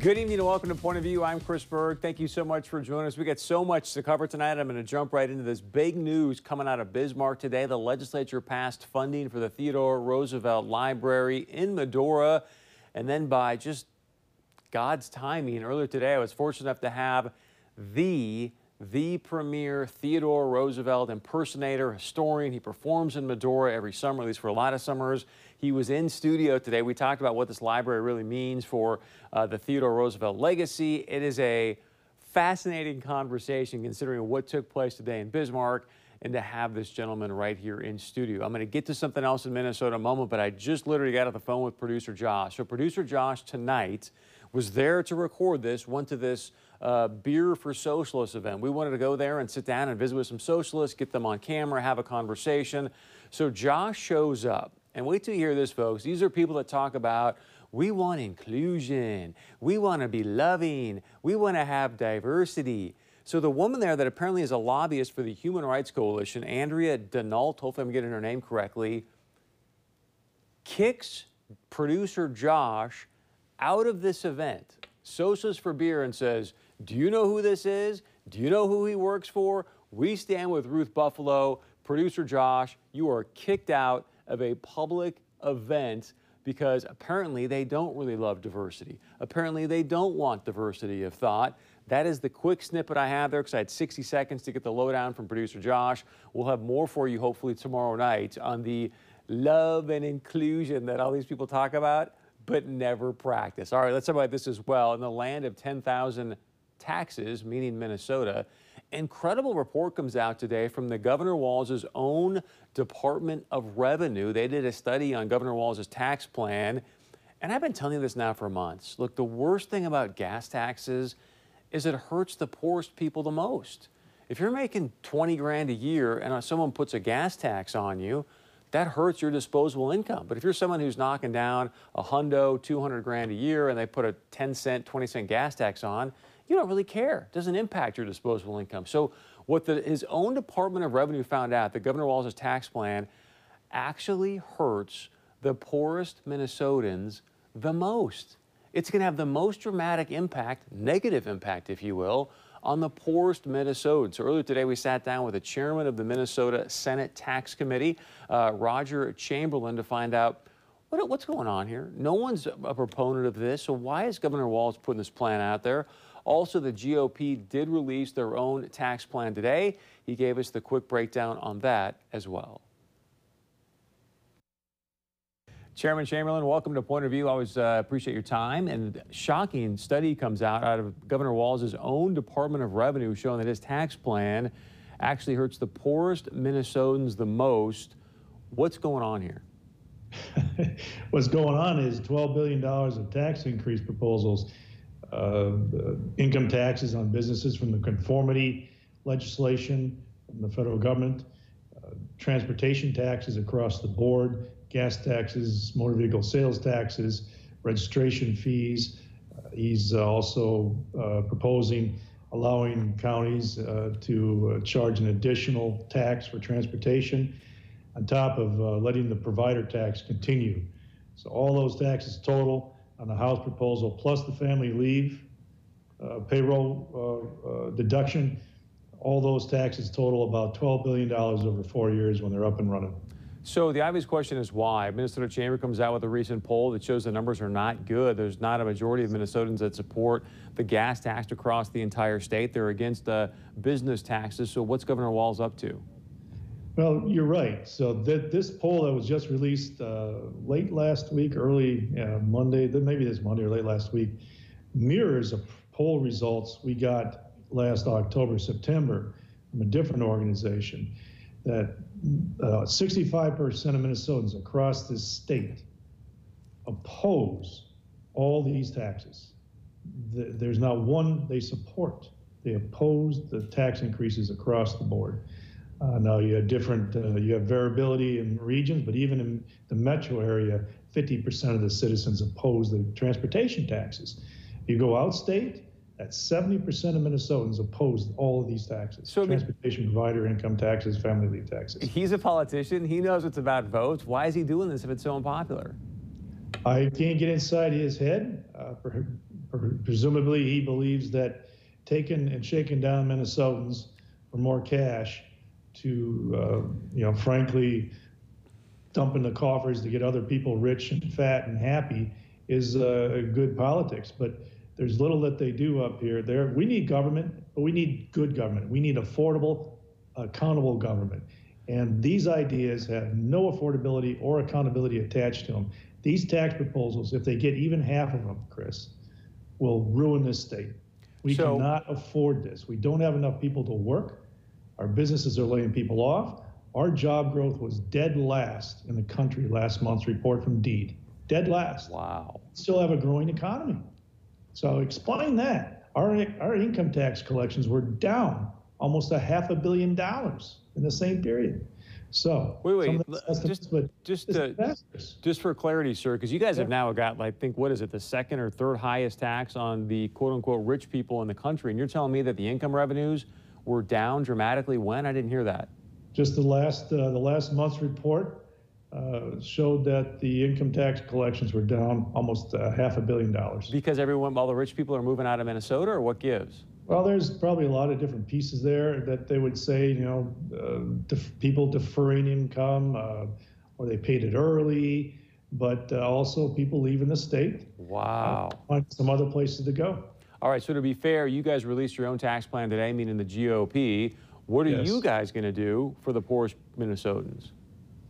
Good evening and welcome to Point of View. I'm Chris Berg. Thank you so much for joining us. We got so much to cover tonight. I'm going to jump right into this big news coming out of Bismarck today. The legislature passed funding for the Theodore Roosevelt Library in Medora. And then by just God's timing, earlier today I was fortunate enough to have the the premier Theodore Roosevelt impersonator, historian. He performs in Medora every summer, at least for a lot of summers. He was in studio today. We talked about what this library really means for uh, the Theodore Roosevelt legacy. It is a fascinating conversation considering what took place today in Bismarck and to have this gentleman right here in studio. I'm going to get to something else in Minnesota in a moment, but I just literally got off the phone with producer Josh. So producer Josh tonight was there to record this, went to this uh, Beer for Socialists event. We wanted to go there and sit down and visit with some socialists, get them on camera, have a conversation. So Josh shows up. And wait till you hear this, folks. These are people that talk about we want inclusion, we want to be loving, we want to have diversity. So the woman there that apparently is a lobbyist for the Human Rights Coalition, Andrea Denault, hopefully I'm getting her name correctly, kicks producer Josh out of this event, Socialists for Beer, and says, do you know who this is? Do you know who he works for? We stand with Ruth Buffalo. Producer Josh, you are kicked out of a public event because apparently they don't really love diversity. Apparently they don't want diversity of thought. That is the quick snippet I have there because I had 60 seconds to get the lowdown from producer Josh. We'll have more for you hopefully tomorrow night on the love and inclusion that all these people talk about but never practice. All right, let's talk about this as well. In the land of 10,000 taxes, meaning Minnesota. Incredible report comes out today from the Governor Walz's own Department of Revenue. They did a study on Governor Walz's tax plan. And I've been telling you this now for months. Look, the worst thing about gas taxes is it hurts the poorest people the most. If you're making 20 grand a year and someone puts a gas tax on you, that hurts your disposable income. But if you're someone who's knocking down a hundo, 200 grand a year, and they put a 10 cent, 20 cent gas tax on, you don't really care. It doesn't impact your disposable income. So what the, his own Department of Revenue found out, that Governor Walz's tax plan actually hurts the poorest Minnesotans the most. It's going to have the most dramatic impact, negative impact, if you will, on the poorest Minnesotans. So earlier today, we sat down with the chairman of the Minnesota Senate Tax Committee, uh, Roger Chamberlain, to find out what, what's going on here. No one's a proponent of this, so why is Governor Walz putting this plan out there? Also, the GOP did release their own tax plan today. He gave us the quick breakdown on that as well. Chairman Chamberlain, welcome to Point of View. I Always uh, appreciate your time. And shocking study comes out out of Governor Walz's own Department of Revenue showing that his tax plan actually hurts the poorest Minnesotans the most. What's going on here? What's going on is $12 billion of tax increase proposals uh, income taxes on businesses from the conformity legislation from the federal government, uh, transportation taxes across the board, gas taxes, motor vehicle sales taxes, registration fees. Uh, he's also uh, proposing allowing counties uh, to uh, charge an additional tax for transportation on top of letting the provider tax continue. So all those taxes total on the House proposal, plus the family leave, uh, payroll uh, uh, deduction. All those taxes total about $12 billion over four years when they're up and running. So the obvious question is why? Minnesota Chamber comes out with a recent poll that shows the numbers are not good. There's not a majority of Minnesotans that support the gas tax across the entire state. They're against the business taxes. So what's Governor Walz up to? Well, you're right. So th- this poll that was just released uh, late last week, early uh, Monday, maybe this Monday or late last week, mirrors a poll results we got last October, September from a different organization that uh, 65% of Minnesotans across this state oppose all these taxes. The, there's not one they support. They oppose the tax increases across the board. Uh, now you have different, uh, you have variability in regions, but even in the metro area, 50% of the citizens oppose the transportation taxes. You go outstate, that's 70% of Minnesotans oppose all of these taxes. So transportation provider, income taxes, family leave taxes. He's a politician. He knows it's about votes. Why is he doing this if it's so unpopular? I can't get inside his head. Uh, presumably, he believes that taking and shaking down Minnesotans for more cash to, uh, you know, frankly, dump in the coffers to get other people rich and fat and happy is uh, good politics. But there's little that they do up here. There, we need government, but we need good government. We need affordable, accountable government. And these ideas have no affordability or accountability attached to them. These tax proposals, if they get even half of them, Chris, will ruin this state. We So- cannot afford this. We don't have enough people to work. Our businesses are laying people off. Our job growth was dead last in the country last month's report from Deed. Dead last. Wow. Still have a growing economy. So explain that. Our, our income tax collections were down almost a half a billion dollars in the same period. So Wait, wait, some of l- the estimates, just- just disastrous. Just for clarity, sir, because you guys have now got, I think, what is it, the second or third highest tax on the quote unquote rich people in the country. And you're telling me that the income revenues were down dramatically when? I didn't hear that. Just the last uh, the last month's report uh, showed that the income tax collections were down almost uh, half a billion dollars. Because everyone, all the rich people are moving out of Minnesota, or what gives? Well, there's probably a lot of different pieces there that they would say, you know, uh, def- people deferring income, uh, or they paid it early, but uh, also people leaving the state, Wow. find some other places to go. All right, so to be fair, you guys released your own tax plan today, meaning the GOP. What are Yes. you guys going to do for the poorest Minnesotans?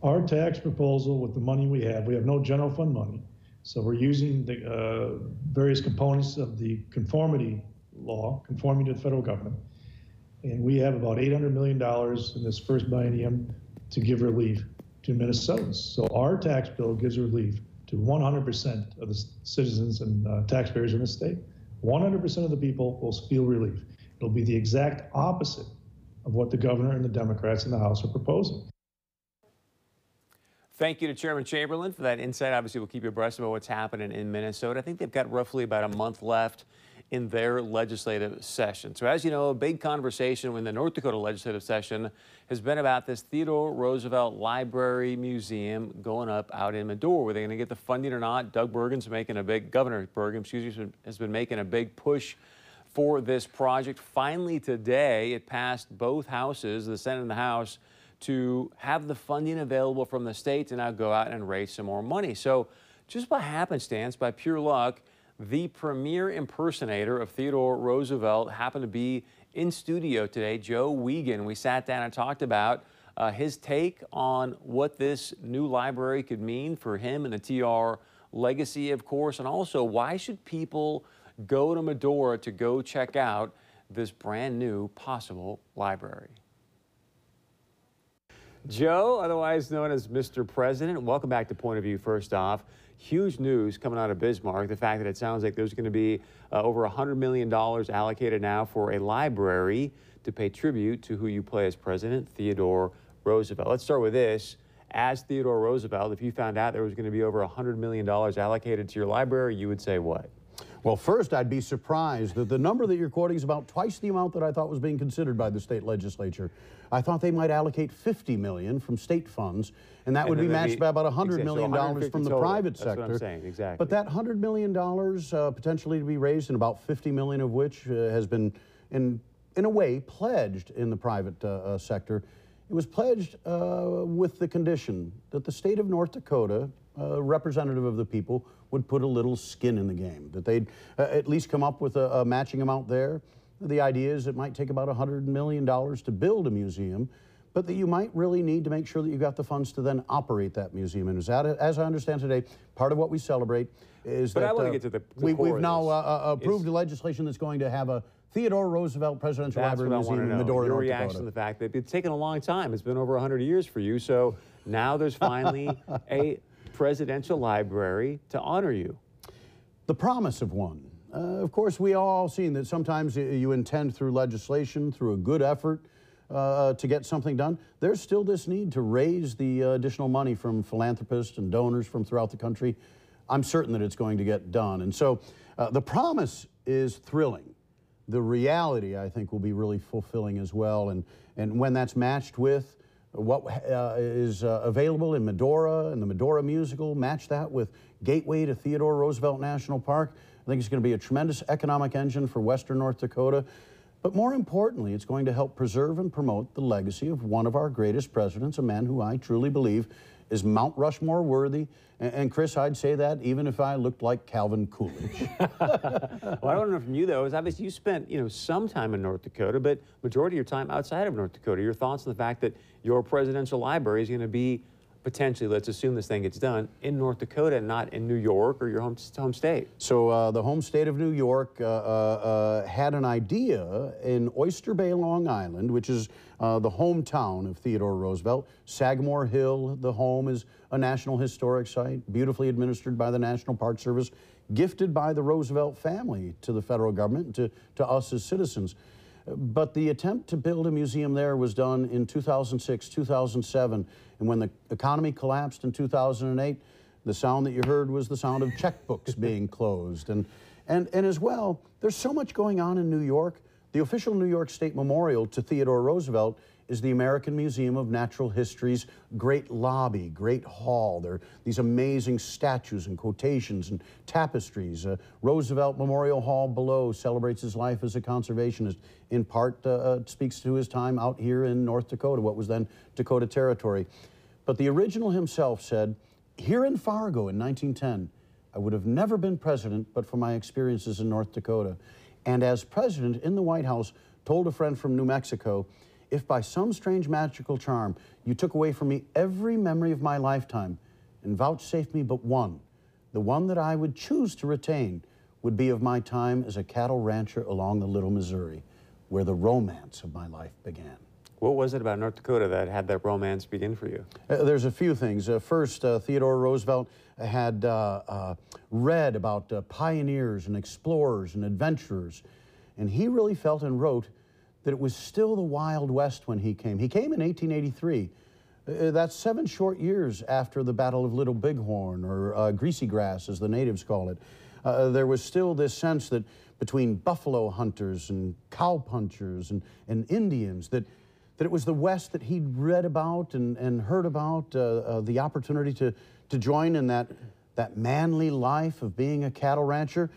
Our tax proposal with the money we have, we have no general fund money. So we're using the uh, various components of the conformity law, conforming to the federal government. And we have about $800 million in this first biennium to give relief to Minnesotans. So our tax bill gives relief to 100% of the citizens and uh, taxpayers in the state. 100% of the people will feel relief. It'll be the exact opposite of what the governor and the Democrats in the House are proposing. Thank you to Chairman Chamberlain for that insight. Obviously, we'll keep you abreast about what's happening in Minnesota. I think they've got roughly about a month left in their legislative session. So, as you know, a big conversation in the North Dakota legislative session has been about this Theodore Roosevelt Library Museum going up out in Medora. Were they going to get the funding or not? Doug Burgum's making a big, Governor Burgum, excuse me, has been making a big push for this project. Finally, today, it passed both houses, the Senate and the House, to have the funding available from the state to now go out and raise some more money. So, just by happenstance, by pure luck, the premier impersonator of Theodore Roosevelt happened to be in studio today, Joe Wiegand. We sat down and talked about uh, his take on what this new library could mean for him and the TR legacy, of course, and also why should people go to Medora to go check out this brand new possible library. Joe, otherwise known as Mr. President, welcome back to Point of View. First off, huge news coming out of Bismarck the fact that it sounds like there's going to be uh, over $100 million allocated now for a library to pay tribute to who you play as president, Theodore Roosevelt. Let's start with this. As Theodore Roosevelt, if you found out there was going to be over $100 million allocated to your library, you would say what? Well, first, I'd be surprised that the number that you're quoting is about twice the amount that I thought was being considered by the state legislature. I thought they might allocate 50 million from state funds, and that And would be matched be- by about 100 exactly, so million dollars 150 from the total. private That's what I'm sector. saying, exactly. But that 100 million dollars uh, potentially to be raised, and about 50 million of which uh, has been, in in a way, pledged in the private uh, uh, sector. It was pledged uh, with the condition that the state of North Dakota, uh, representative of the people, would put a little skin in the game, that they'd uh, at least come up with a, a matching amount there. The idea is it might take about $100 million to build a museum, but that you might really need to make sure that you've got the funds to then operate that museum. And as, that, as I understand today, part of what we celebrate is But that I uh, get to the- we, we've now uh, uh, approved Is- legislation that's going to have a Theodore Roosevelt Presidential That's Library Museum in. Medora, Your North reaction Dakota. to the fact that it's taken a long time. It's been over 100 years for you. So now there's finally a presidential library to honor you. the promise of one. Uh, of course, we all seen that sometimes you intend through legislation, through a good effort, uh, to get something done. There's still this need to raise the uh, additional money from philanthropists and donors from throughout the country. I'm certain that it's going to get done. And so uh, the promise is thrilling. The reality, I think, will be really fulfilling as well. And, and when that's matched with what uh, is uh, available in Medora and the Medora musical, match that with Gateway to Theodore Roosevelt National Park, I think it's going to be a tremendous economic engine for Western North Dakota. But more importantly, it's going to help preserve and promote the legacy of one of our greatest presidents, a man who I truly believe is Mount Rushmore worthy. And, and Chris, I'd say that even if I looked like Calvin Coolidge. well, I don't know from you though, is obviously you spent you know some time in North Dakota, but majority of your time outside of North Dakota. Your thoughts on the fact that your presidential library is going to be potentially, let's assume this thing gets done, in North Dakota and not in New York or your home, home state. So uh, the home state of New York uh, uh, uh had an idea in Oyster Bay, Long Island, which is uh, the hometown of Theodore Roosevelt. Sagamore Hill, the home, is a National Historic Site, beautifully administered by the National Park Service, gifted by the Roosevelt family to the federal government, to, to us as citizens. But the attempt to build a museum there was done in 2006, 2007, and when the economy collapsed in 2008, the sound that you heard was the sound of checkbooks being closed. And, and, and as well, there's so much going on in New York. The official New York State Memorial to Theodore Roosevelt is the American Museum of Natural History's great lobby, great hall. There are these amazing statues and quotations and tapestries. Uh, Roosevelt Memorial Hall below celebrates his life as a conservationist. In part, uh, uh, speaks to his time out here in North Dakota, what was then Dakota Territory. But the original himself said, here in Fargo in 1910, I would have never been president but for my experiences in North Dakota. And as president in the White House, told a friend from New Mexico, if by some strange magical charm you took away from me every memory of my lifetime and vouchsafed me but one, the one that I would choose to retain would be of my time as a cattle rancher along the Little Missouri, where the romance of my life began. What was it about North Dakota that had that romance begin for you? Uh, there's a few things. Uh, first, uh, Theodore Roosevelt had uh, uh, read about uh, pioneers and explorers and adventurers, and he really felt and wrote that it was still the Wild West when he came. He came in 1883. Uh, that's seven short years after the Battle of Little Bighorn, or uh, Greasy Grass, as the natives call it. Uh, there was still this sense that between buffalo hunters and cowpunchers and, and Indians, that, that it was the West that he'd read about and, and heard about, uh, uh, the opportunity to, to join in that, that manly life of being a cattle rancher.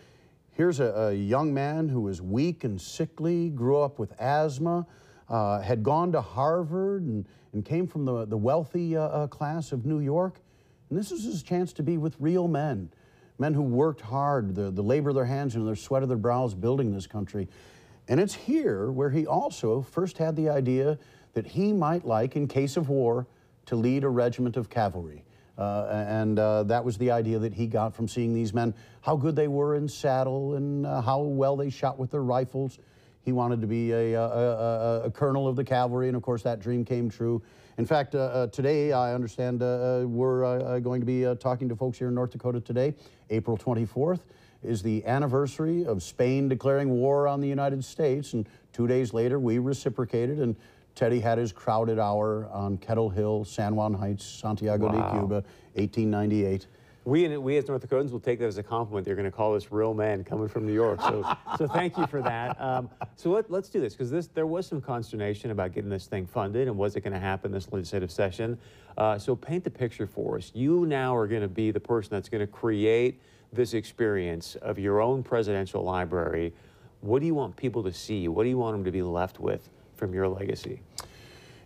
Here's a, a, young man who was weak and sickly, grew up with asthma, uh, had gone to Harvard and, and came from the, the wealthy uh, uh, class of New York. And this was his chance to be with real men, men who worked hard, the, the labor of their hands and the sweat of their brows building this country. And it's here where he also first had the idea that he might like, in case of war, to lead a regiment of cavalry. Uh, and uh, that was the idea that he got from seeing these men, how good they were in saddle and uh, how well they shot with their rifles. He wanted to be a, a, a, a, colonel of the cavalry, and of course that dream came true. In fact, uh, uh, today I understand uh, we're going to be talking to folks here in North Dakota today. April 24th is the anniversary of Spain declaring war on the United States, and two days later we reciprocated and Teddy had his crowded hour on Kettle Hill, San Juan Heights, Santiago wow. de Cuba, 1898. We, we as North Dakotans will take that as a compliment. They're going to call us real men coming from New York. So, so thank you for that. Um, so let, us do this because this there was some consternation about getting this thing funded and was it going to happen this legislative session. Uh, so paint the picture for us. You now are going to be the person that's going to create this experience of your own presidential library. What do you want people to see? What do you want them to be left with from your legacy?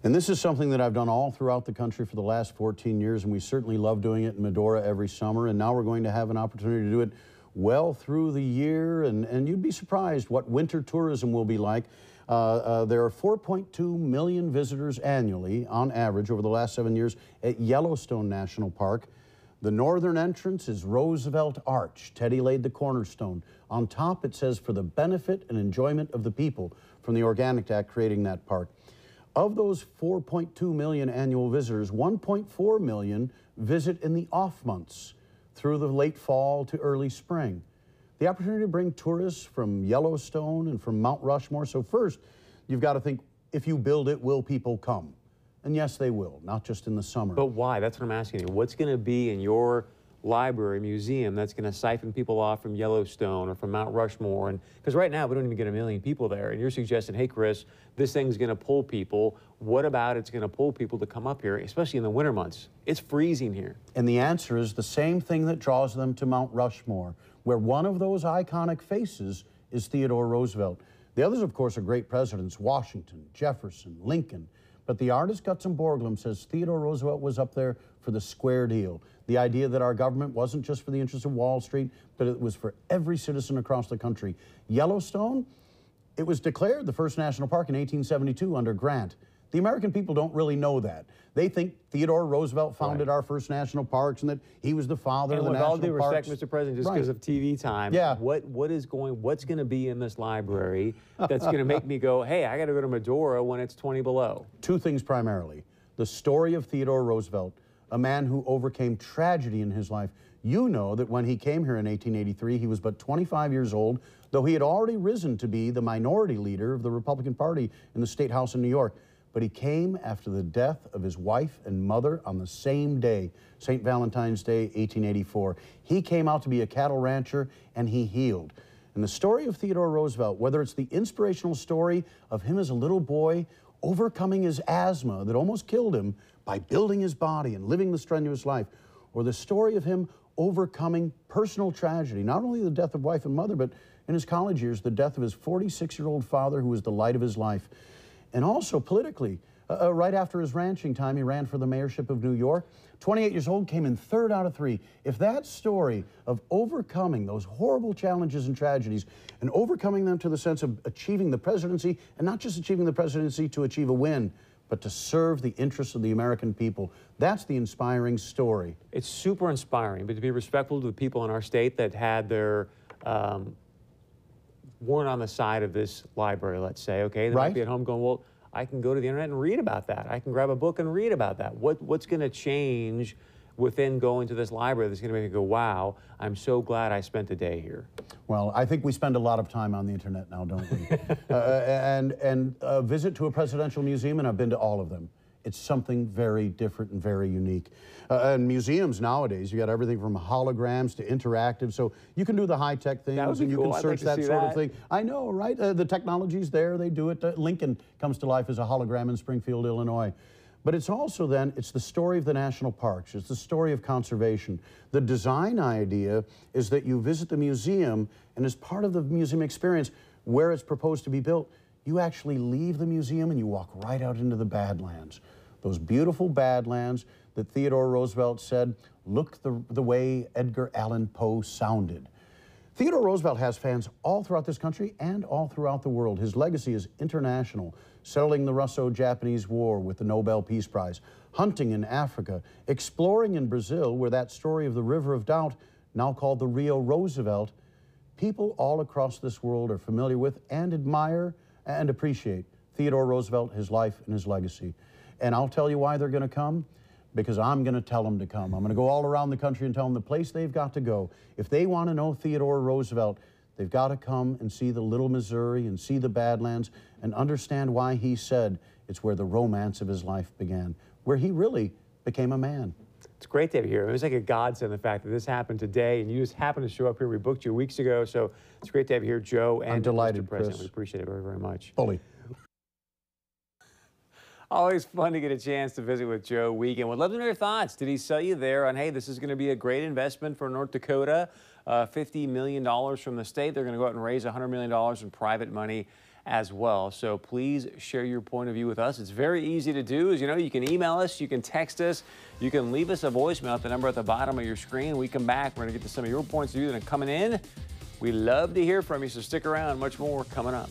And this is something that I've done all throughout the country for the last 14 years, and we certainly love doing it in Medora every summer. And now we're going to have an opportunity to do it well through the year, and, and you'd be surprised what winter tourism will be like. Uh, uh, there are 4.2 million visitors annually, on average, over the last seven years at Yellowstone National Park. The northern entrance is Roosevelt Arch. Teddy laid the cornerstone. On top, it says, for the benefit and enjoyment of the people from the Organic Act creating that park. Of those 4.2 million annual visitors, 1.4 million visit in the off months through the late fall to early spring. The opportunity to bring tourists from Yellowstone and from Mount Rushmore. So first, you've got to think, if you build it, will people come? And yes, they will, not just in the summer. But why? That's what I'm asking you. What's going to be in your library, museum that's going to siphon people off from Yellowstone or from Mount Rushmore. And because right now we don't even get a million people there. And you're suggesting, hey, Chris, this thing's going to pull people. What about it's going to pull people to come up here, especially in the winter months? It's freezing here. And the answer is the same thing that draws them to Mount Rushmore, where one of those iconic faces is Theodore Roosevelt. The others, of course, are great presidents Washington, Jefferson, Lincoln. But the artist Gutzon Borglum says Theodore Roosevelt was up there for the square deal. The idea that our government wasn't just for the interests of Wall Street, but it was for every citizen across the country. Yellowstone, it was declared the first national park in 1872 under Grant. The American people don't really know that. They think Theodore Roosevelt founded right. our first national parks and that he was the father and of the with national all due respect. Mr. President, just Right. because of TV time, Yeah. what what is going? What's going to be in this library that's going to make me go, hey, I got to go to Medora when it's 20 below? Two things primarily. The story of Theodore Roosevelt, a man who overcame tragedy in his life. You know that when he came here in 1883, he was but 25 years old, though he had already risen to be the minority leader of the Republican Party in the State House in New York. But he came after the death of his wife and mother on the same day, St. Valentine's Day, 1884. He came out to be a cattle rancher and he healed. And the story of Theodore Roosevelt, whether it's the inspirational story of him as a little boy overcoming his asthma that almost killed him by building his body and living the strenuous life, or the story of him overcoming personal tragedy, not only the death of wife and mother, but in his college years, the death of his 46 year old father, who was the light of his life. And also politically, uh, uh, right after his ranching time, he ran for the mayorship of New York. 28 years old, came in third out of three. If that story of overcoming those horrible challenges and tragedies and overcoming them to the sense of achieving the presidency, and not just achieving the presidency to achieve a win, but to serve the interests of the American people, that's the inspiring story. It's super inspiring, but to be respectful to the people in our state that had their um, weren't on the side of this library, let's say, okay, they might be at home going, well, I can go to the internet and read about that. I can grab a book and read about that. What, what's going to change within going to this library that's going to make me go, wow, I'm so glad I spent a day here? Well, I think we spend a lot of time on the internet now, don't we? uh, and and a visit to a presidential museum, and I've been to all of them. It's something very different and very unique. Uh, and museums nowadays, you got everything from holograms to interactive, so you can do the high tech things and you cool. can search like that sort that. of thing. I know, right? Uh, the technology's there; they do it. Uh, Lincoln comes to life as a hologram in Springfield, Illinois. But it's also then, it's the story of the national parks. It's the story of conservation. The design idea is that you visit the museum, and as part of the museum experience, where it's proposed to be built, you actually leave the museum and you walk right out into the Badlands. Those beautiful Badlands that Theodore Roosevelt said, look the, the way Edgar Allan Poe sounded. Theodore Roosevelt has fans all throughout this country and all throughout the world. His legacy is international, settling the Russo Japanese War with the Nobel Peace Prize, hunting in Africa, exploring in Brazil, where that story of the River of Doubt, now called the Rio Roosevelt, people all across this world are familiar with and admire and appreciate Theodore Roosevelt, his life, and his legacy. And I'll tell you why they're going to come because I'm going to tell them to come. I'm going to go all around the country and tell them the place they've got to go. If they want to know Theodore Roosevelt, they've got to come and see the Little Missouri and see the Badlands and understand why he said it's where the romance of his life began, where he really became a man. It's great to have you here. It was like a godsend the fact that this happened today, and you just happened to show up here. We booked you weeks ago, so it's great to have you here, Joe. And I'm delighted, Mr. President. Chris. We appreciate it very, very much. Fully. Always fun to get a chance to visit with Joe Wiegand. Would love to know your thoughts. Did he sell you there on, hey, this is going to be a great investment for North Dakota? Uh, $50 million from the state. They're going to go out and raise $100 million in private money as well. So please share your point of view with us. It's very easy to do. As you know, you can email us, you can text us, you can leave us a voicemail at the number at the bottom of your screen. We come back. We're going to get to some of your points of view that are coming in. We love to hear from you, so stick around. Much more coming up.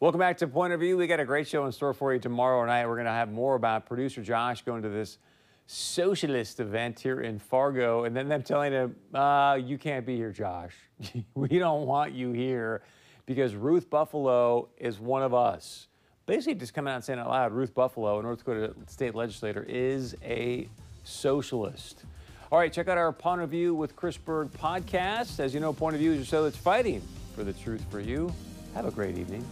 Welcome back to Point of View. We got a great show in store for you tomorrow night. We're going to have more about producer Josh going to this socialist event here in Fargo, and then them telling him, uh, "You can't be here, Josh. we don't want you here because Ruth Buffalo is one of us." Basically, just coming out and saying out loud, Ruth Buffalo, a North Dakota state legislator, is a socialist. All right, check out our Point of View with Chris Berg podcast. As you know, Point of View is a show that's fighting for the truth for you. Have a great evening.